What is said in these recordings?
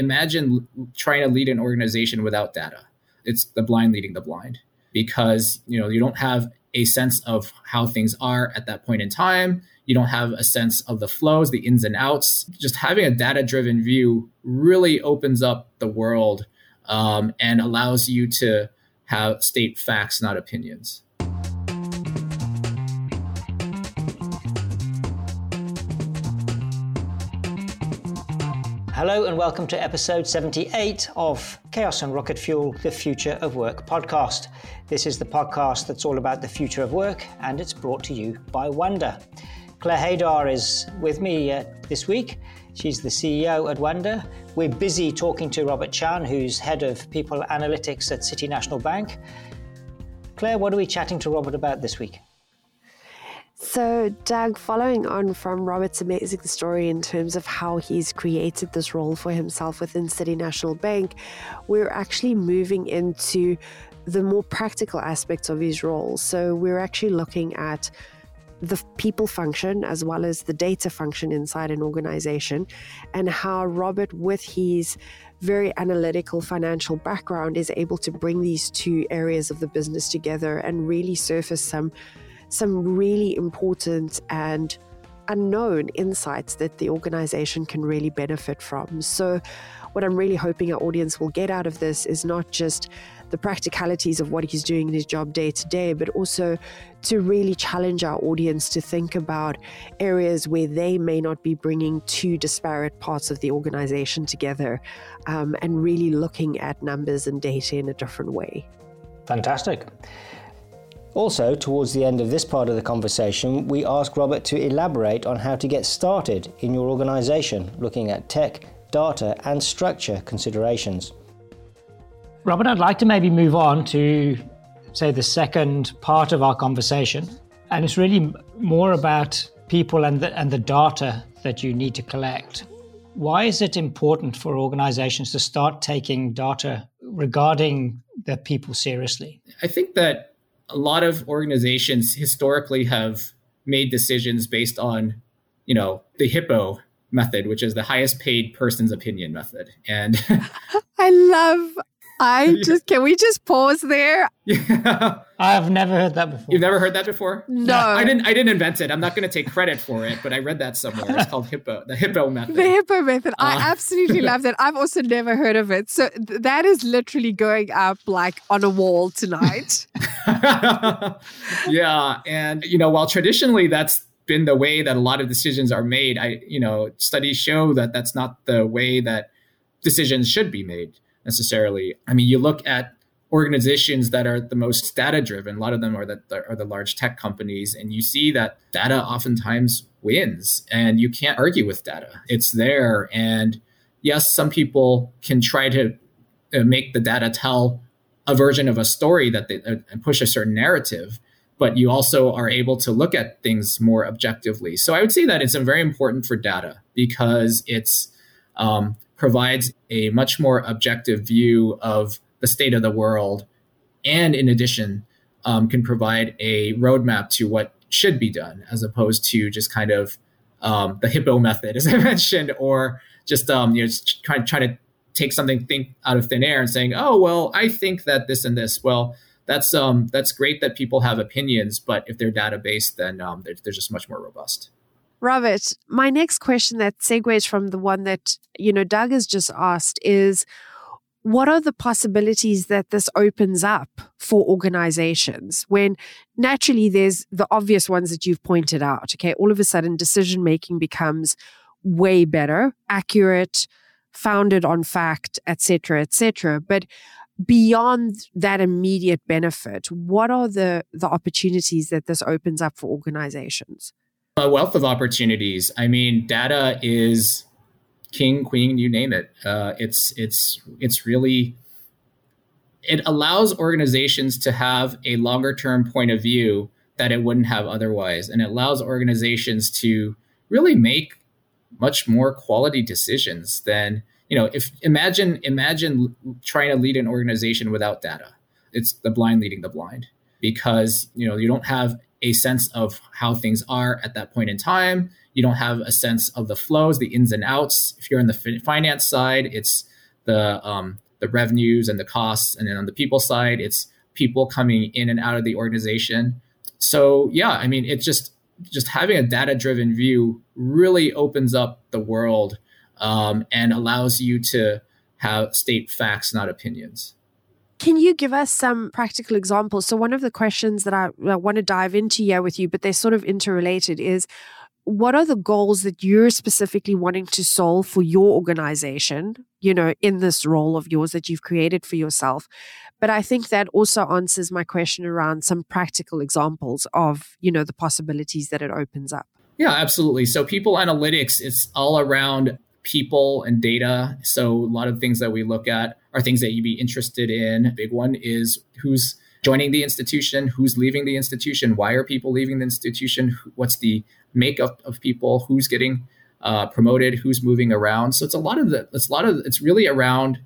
imagine trying to lead an organization without data. It's the blind leading the blind because you know you don't have a sense of how things are at that point in time. You don't have a sense of the flows, the ins and outs. Just having a data driven view really opens up the world um, and allows you to have state facts, not opinions. Hello and welcome to episode 78 of Chaos and Rocket Fuel, the Future of Work podcast. This is the podcast that's all about the future of work and it's brought to you by Wndyr. Claire Haidar is with me uh, this week. She's the CEO at Wndyr. We're busy talking to Robert Chan, who's head of people analytics at City National Bank. Claire, what are we chatting to Robert about this week? So, Doug, following on from Robert's amazing story in terms of how he's created this role for himself within City National Bank, we're actually moving into the more practical aspects of his role. So, we're actually looking at the people function as well as the data function inside an organization, and how Robert, with his very analytical financial background, is able to bring these two areas of the business together and really surface some some really important and unknown insights that the organization can really benefit from. So, what I'm really hoping our audience will get out of this is not just the practicalities of what he's doing in his job day to day, but also to really challenge our audience to think about areas where they may not be bringing two disparate parts of the organization together um, and really looking at numbers and data in a different way. Fantastic. Also, towards the end of this part of the conversation, we ask Robert to elaborate on how to get started in your organization, looking at tech, data, and structure considerations. Robert, I'd like to maybe move on to, say, the second part of our conversation. And it's really more about people and the, and the data that you need to collect. Why is it important for organizations to start taking data regarding their people seriously? I think that a lot of organizations historically have made decisions based on, you know, the hippo method, which is the highest paid person's opinion method. And I love I just can we just pause there? Yeah. I've never heard that before. You've never heard that before? No. I didn't I didn't invent it. I'm not going to take credit for it, but I read that somewhere. It's called hippo, the hippo method. The hippo method. Uh, I absolutely love that. I've also never heard of it. So th- that is literally going up like on a wall tonight. yeah, and you know, while traditionally that's been the way that a lot of decisions are made, I you know, studies show that that's not the way that decisions should be made necessarily. I mean, you look at organizations that are the most data driven, a lot of them are the, are the large tech companies, and you see that data oftentimes wins and you can't argue with data. It's there. And yes, some people can try to uh, make the data tell a version of a story that they uh, push a certain narrative but you also are able to look at things more objectively. So I would say that it's very important for data because it's um, provides a much more objective view of the state of the world, and in addition, um, can provide a roadmap to what should be done, as opposed to just kind of um, the hippo method, as I mentioned, or just um, you know just trying try to take something think out of thin air and saying, oh well, I think that this and this. Well, that's um that's great that people have opinions, but if they're data based, then um, they're, they're just much more robust. Robert, my next question that segues from the one that, you know, Doug has just asked is what are the possibilities that this opens up for organizations when naturally there's the obvious ones that you've pointed out? Okay, all of a sudden decision making becomes way better, accurate, founded on fact, etc., etc. But beyond that immediate benefit, what are the the opportunities that this opens up for organizations? a wealth of opportunities. I mean, data is king, queen, you name it. Uh, it's it's it's really it allows organizations to have a longer term point of view that it wouldn't have otherwise, and it allows organizations to really make much more quality decisions than you know. If imagine imagine trying to lead an organization without data, it's the blind leading the blind because you know you don't have a sense of how things are at that point in time. You don't have a sense of the flows, the ins and outs. If you're in the finance side, it's the um, the revenues and the costs, and then on the people side, it's people coming in and out of the organization. So yeah, I mean, it's just just having a data driven view really opens up the world um, and allows you to have state facts, not opinions. Can you give us some practical examples? So, one of the questions that I, I want to dive into here with you, but they're sort of interrelated, is what are the goals that you're specifically wanting to solve for your organization, you know, in this role of yours that you've created for yourself? But I think that also answers my question around some practical examples of, you know, the possibilities that it opens up. Yeah, absolutely. So, people analytics, it's all around people and data. So a lot of things that we look at are things that you'd be interested in. Big one is who's joining the institution, who's leaving the institution, why are people leaving the institution, what's the makeup of people, who's getting uh, promoted, who's moving around. So it's a lot of the it's a lot of it's really around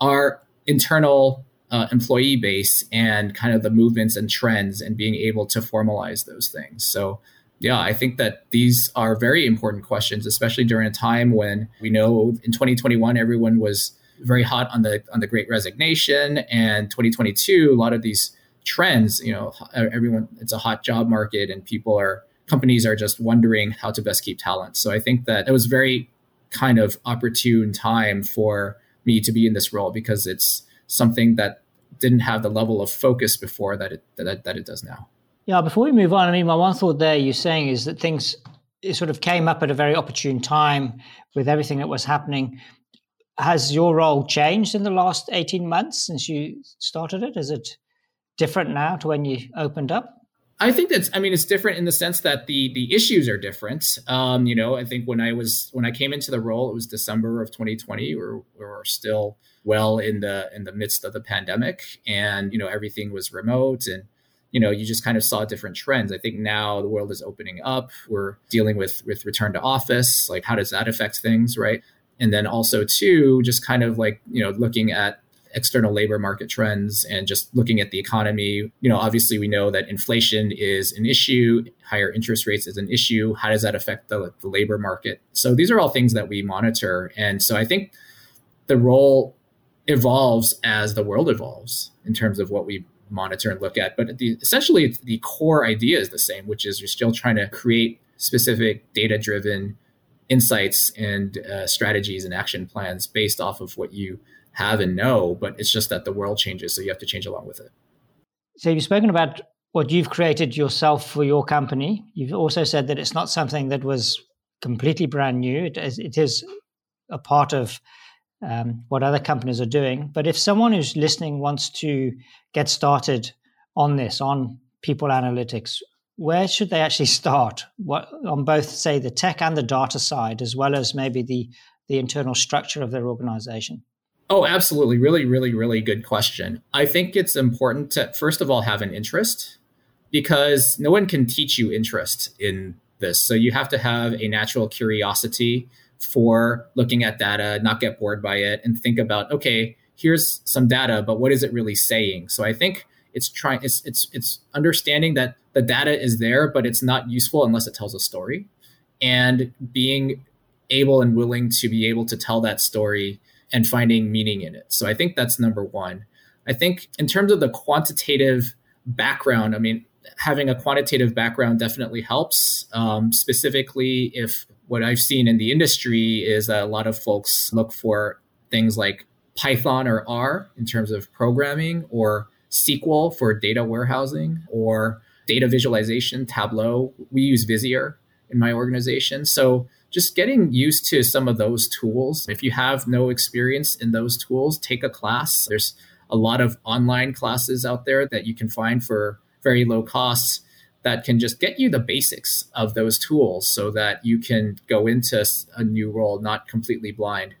our internal uh, employee base and kind of the movements and trends and being able to formalize those things. So yeah, I think that these are very important questions, especially during a time when we know in 2021 everyone was very hot on the on the Great Resignation, and 2022 a lot of these trends. You know, everyone it's a hot job market, and people are companies are just wondering how to best keep talent. So I think that it was very kind of opportune time for me to be in this role because it's something that didn't have the level of focus before that it that, that it does now. Yeah, before we move on, I mean, my one thought there you're saying is that things it sort of came up at a very opportune time with everything that was happening. Has your role changed in the last 18 months since you started it? Is it different now to when you opened up? I think that's. I mean, it's different in the sense that the the issues are different. Um, you know, I think when I was when I came into the role, it was December of 2020. We're we're still well in the in the midst of the pandemic, and you know everything was remote, and you know, you just kind of saw different trends. I think now the world is opening up. We're dealing with with return to office. Like, how does that affect things, right? And then also too, just kind of like you know, looking at external labor market trends and just looking at the economy. You know, obviously we know that inflation is an issue, higher interest rates is an issue. How does that affect the, the labor market? So these are all things that we monitor. And so I think the role evolves as the world evolves in terms of what we monitor and look at. But the, essentially, the core idea is the same, which is you're still trying to create specific data driven insights and uh, strategies and action plans based off of what you have and know. But it's just that the world changes, so you have to change along with it. So you've spoken about what you've created yourself for your company. You've also said that it's not something that was completely brand new. It is, it is a part of um, what other companies are doing. But if someone who's listening wants to get started on this, on people analytics, where should they actually start? What on both, say, the tech and the data side, as well as maybe the the internal structure of their organization? Oh, absolutely. Really, really, really good question. I think it's important to, first of all, have an interest because no one can teach you interest in this. So you have to have a natural curiosity for looking at data, not get bored by it, and think about, okay, here's some data, but what is it really saying? So I think it's trying it's it's it's understanding that the data is there, but it's not useful unless it tells a story. And being able and willing to be able to tell that story and finding meaning in it. So I think that's number one. I think in terms of the quantitative background, I mean, having a quantitative background definitely helps. Um, specifically, if what I've seen in the industry is that a lot of folks look for things like Python or R in terms of programming, or SQL for data warehousing, or data visualization, Tableau. We use Visier in my organization. So just getting used to some of those tools. If you have no experience in those tools, take a class. There's a lot of online classes out there that you can find for very low costs that can just get you the basics of those tools so that you can go into a new role not completely blind.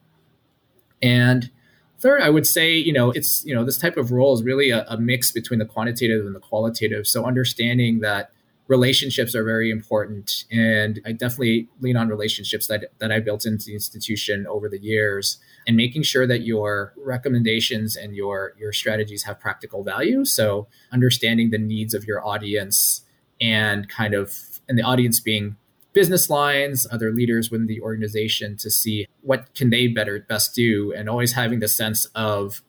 And third, I would say, you know, it's, you know, this type of role is really a, a mix between the quantitative and the qualitative. So understanding that relationships are very important and i definitely lean on relationships that, that i built into the institution over the years and making sure that your recommendations and your your strategies have practical value so understanding the needs of your audience and kind of and the audience being business lines, other leaders within the organization to see what can they better best do, and always having the sense of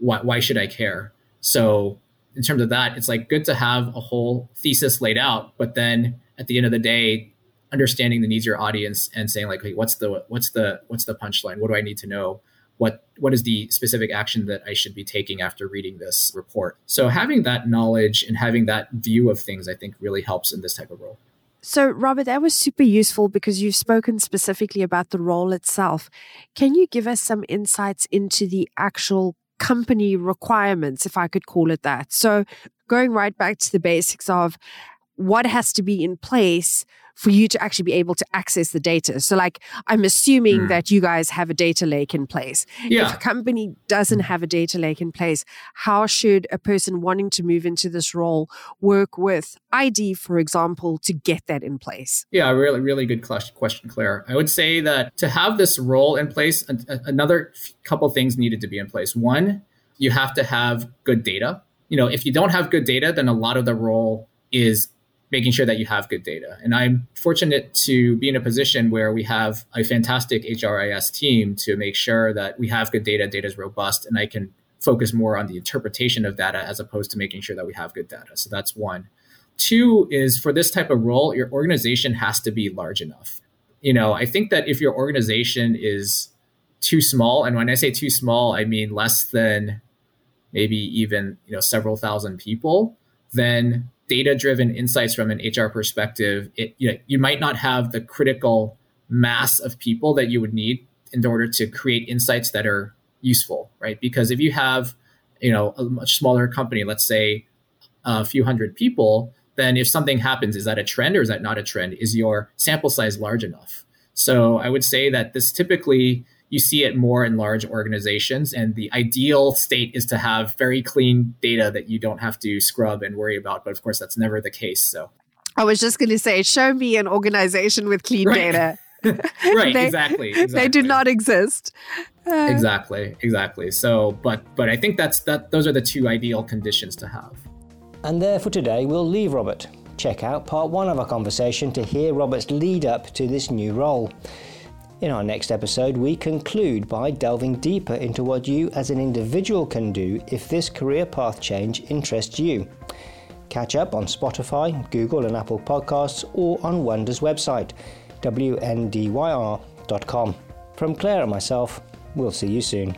why, why should I care? So in terms of that, it's like good to have a whole thesis laid out, but then at the end of the day, understanding the needs of your audience and saying like, hey, what's the what's the what's the punchline? What do I need to know? What what is the specific action that I should be taking after reading this report? So having that knowledge and having that view of things, I think, really helps in this type of role. So, Robert, that was super useful because you've spoken specifically about the role itself. Can you give us some insights into the actual company requirements, if I could call it that? So, going right back to the basics of what has to be in place for you to actually be able to access the data. So, like, I'm assuming mm. that you guys have a data lake in place. Yeah. If a company doesn't hmm. have a data lake in place, how should a person wanting to move into this role work with IT, for example, to get that in place? Yeah, really, really good question, Claire. I would say that to have this role in place, another couple things needed to be in place. One, you have to have good data. You know, if you don't have good data, then a lot of the role is making sure that you have good data. And I'm fortunate to be in a position where we have a fantastic HRIS team to make sure that we have good data, data is robust, and I can focus more on the interpretation of data as opposed to making sure that we have good data. So that's one. Two is for this type of role, your organization has to be large enough. You know, I think that if your organization is too small, and when I say too small, I mean less than maybe even, you know, several thousand people, then data driven insights from an HR perspective, it, you, know, you might not have the critical mass of people that you would need in order to create insights that are useful, right? Because if you have, you know, a much smaller company, let's say a few hundred people, then if something happens, is that a trend or is that not a trend? Is your sample size large enough? So I would say that this typically you see it more in large organizations. And the ideal state is to have very clean data that you don't have to scrub and worry about. But of course, that's never the case. So I was just going to say, show me an organization with clean right. data. right, they, exactly, exactly, They do not exist. Uh, exactly, exactly. So, but but I think that's that. Those are the two ideal conditions to have. And there for today, we'll leave Robert. Check out part one of our conversation to hear Robert's lead up to this new role. In our next episode, we conclude by delving deeper into what you as an individual can do if this career path change interests you. Catch up on Spotify, Google, and Apple Podcasts or on Wndyr's website, wndyr.com. From Claire and myself, we'll see you soon.